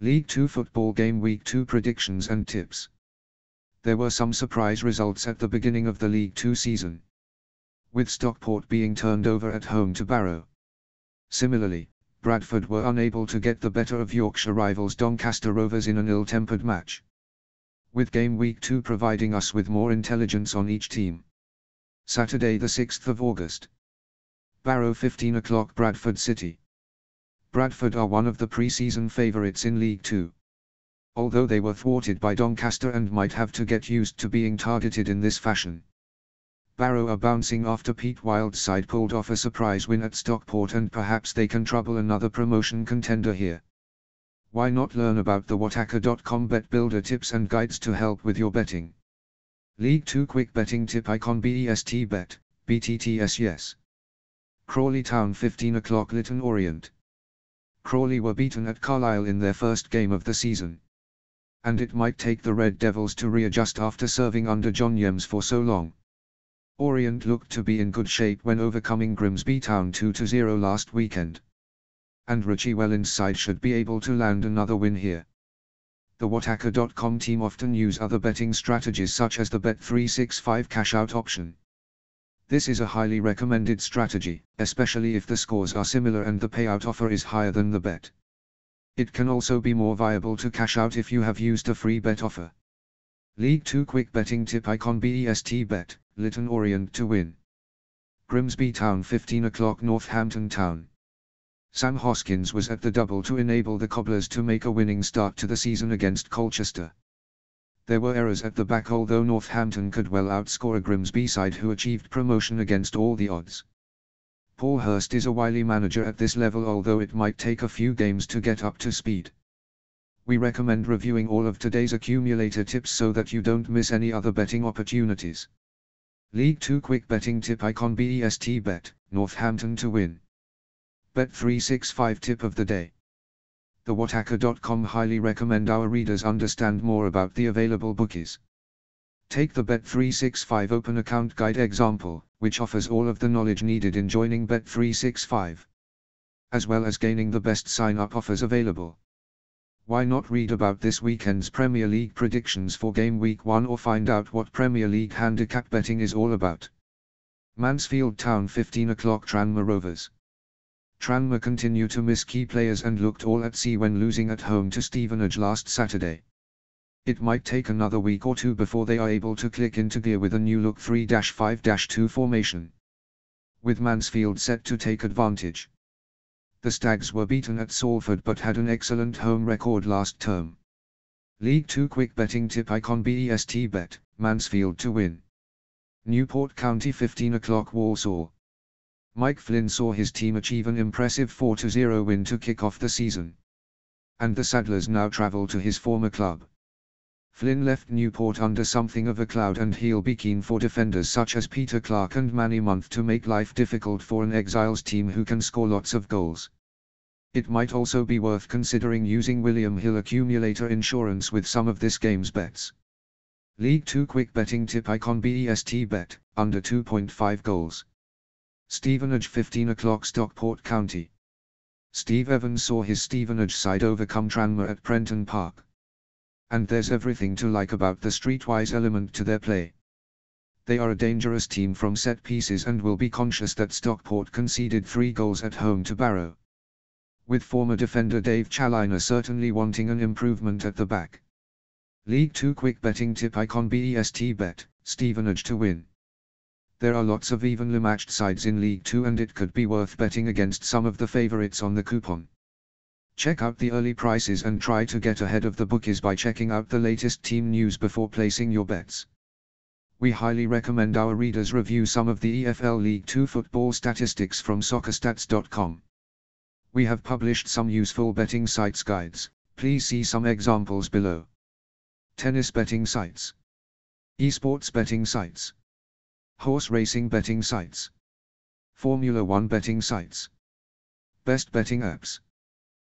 League 2 Football Game Week 2 Predictions and Tips. There were some surprise results at the beginning of the League 2 season. With Stockport being turned over at home to Barrow. Similarly, Bradford were unable to get the better of Yorkshire rivals Doncaster Rovers in an ill-tempered match. With Game Week 2 providing us with more intelligence on each team. Saturday the 6th of August. Barrow 15 o'clock Bradford City. Bradford are one of the pre-season favourites in League 2. Although they were thwarted by Doncaster and might have to get used to being targeted in this fashion. Barrow are bouncing after Pete Wild's side pulled off a surprise win at Stockport and perhaps they can trouble another promotion contender here. Why not learn about the WhatAcca.com bet builder tips and guides to help with your betting? League 2 quick betting tip icon BEST bet, BTTS yes. Crawley Town 15 o'clock Leyton Orient. Crawley were beaten at Carlisle in their first game of the season. And it might take the Red Devils to readjust after serving under John Yems for so long. Orient looked to be in good shape when overcoming Grimsby Town 2-0 last weekend. And Richie Wellens' side should be able to land another win here. The WhatAcca.com team often use other betting strategies such as the Bet365 cash-out option. This is a highly recommended strategy, especially if the scores are similar and the payout offer is higher than the bet. It can also be more viable to cash out if you have used a free bet offer. League 2 quick betting tip icon BEST bet, Leyton Orient to win. Grimsby Town 15 o'clock Northampton Town. Sam Hoskins was at the double to enable the Cobblers to make a winning start to the season against Colchester. There were errors at the back although Northampton could well outscore a Grimsby side who achieved promotion against all the odds. Paul Hurst is a wily manager at this level although it might take a few games to get up to speed. We recommend reviewing all of today's accumulator tips so that you don't miss any other betting opportunities. League 2 quick betting tip icon BEST bet, Northampton to win. Bet 365 tip of the day. The WhatAcca.com highly recommend our readers understand more about the available bookies. Take the Bet365 Open Account Guide example, which offers all of the knowledge needed in joining Bet365. As well as gaining the best sign-up offers available. Why not read about this weekend's Premier League predictions for Game Week 1 or find out what Premier League handicap betting is all about? Mansfield Town 15 o'clock Tranmere Rovers. Tranmere continue to miss key players and looked all at sea when losing at home to Stevenage last Saturday. It might take another week or two before they are able to click into gear with a new look 3-5-2 formation. With Mansfield set to take advantage. The Stags were beaten at Salford but had an excellent home record last term. League 2 quick betting tip icon BEST bet, Mansfield to win. Newport County 15 o'clock Walsall. Mike Flynn saw his team achieve an impressive 4-0 win to kick off the season. And the Saddlers now travel to his former club. Flynn left Newport under something of a cloud and he'll be keen for defenders such as Peter Clarke and Manny Monthé to make life difficult for an Exiles team who can score lots of goals. It might also be worth considering using William Hill accumulator insurance with some of this game's bets. League 2 quick betting tip icon BEST bet, under 2.5 goals. Stevenage 15 o'clock Stockport County. Steve Evans saw his Stevenage side overcome Tranmere at Prenton Park. And there's everything to like about the streetwise element to their play. They are a dangerous team from set pieces and will be conscious that Stockport conceded three goals at home to Barrow. With former defender Dave Challinor certainly wanting an improvement at the back. League 2 quick betting tip icon BEST bet, Stevenage to win. There are lots of evenly matched sides in League 2 and it could be worth betting against some of the favourites on the coupon. Check out the early prices and try to get ahead of the bookies by checking out the latest team news before placing your bets. We highly recommend our readers review some of the EFL League 2 football statistics from soccerstats.com. We have published some useful betting sites guides, please see some examples below. Tennis betting sites. Esports betting sites. Horse racing betting sites. Formula 1 betting sites. Best betting apps.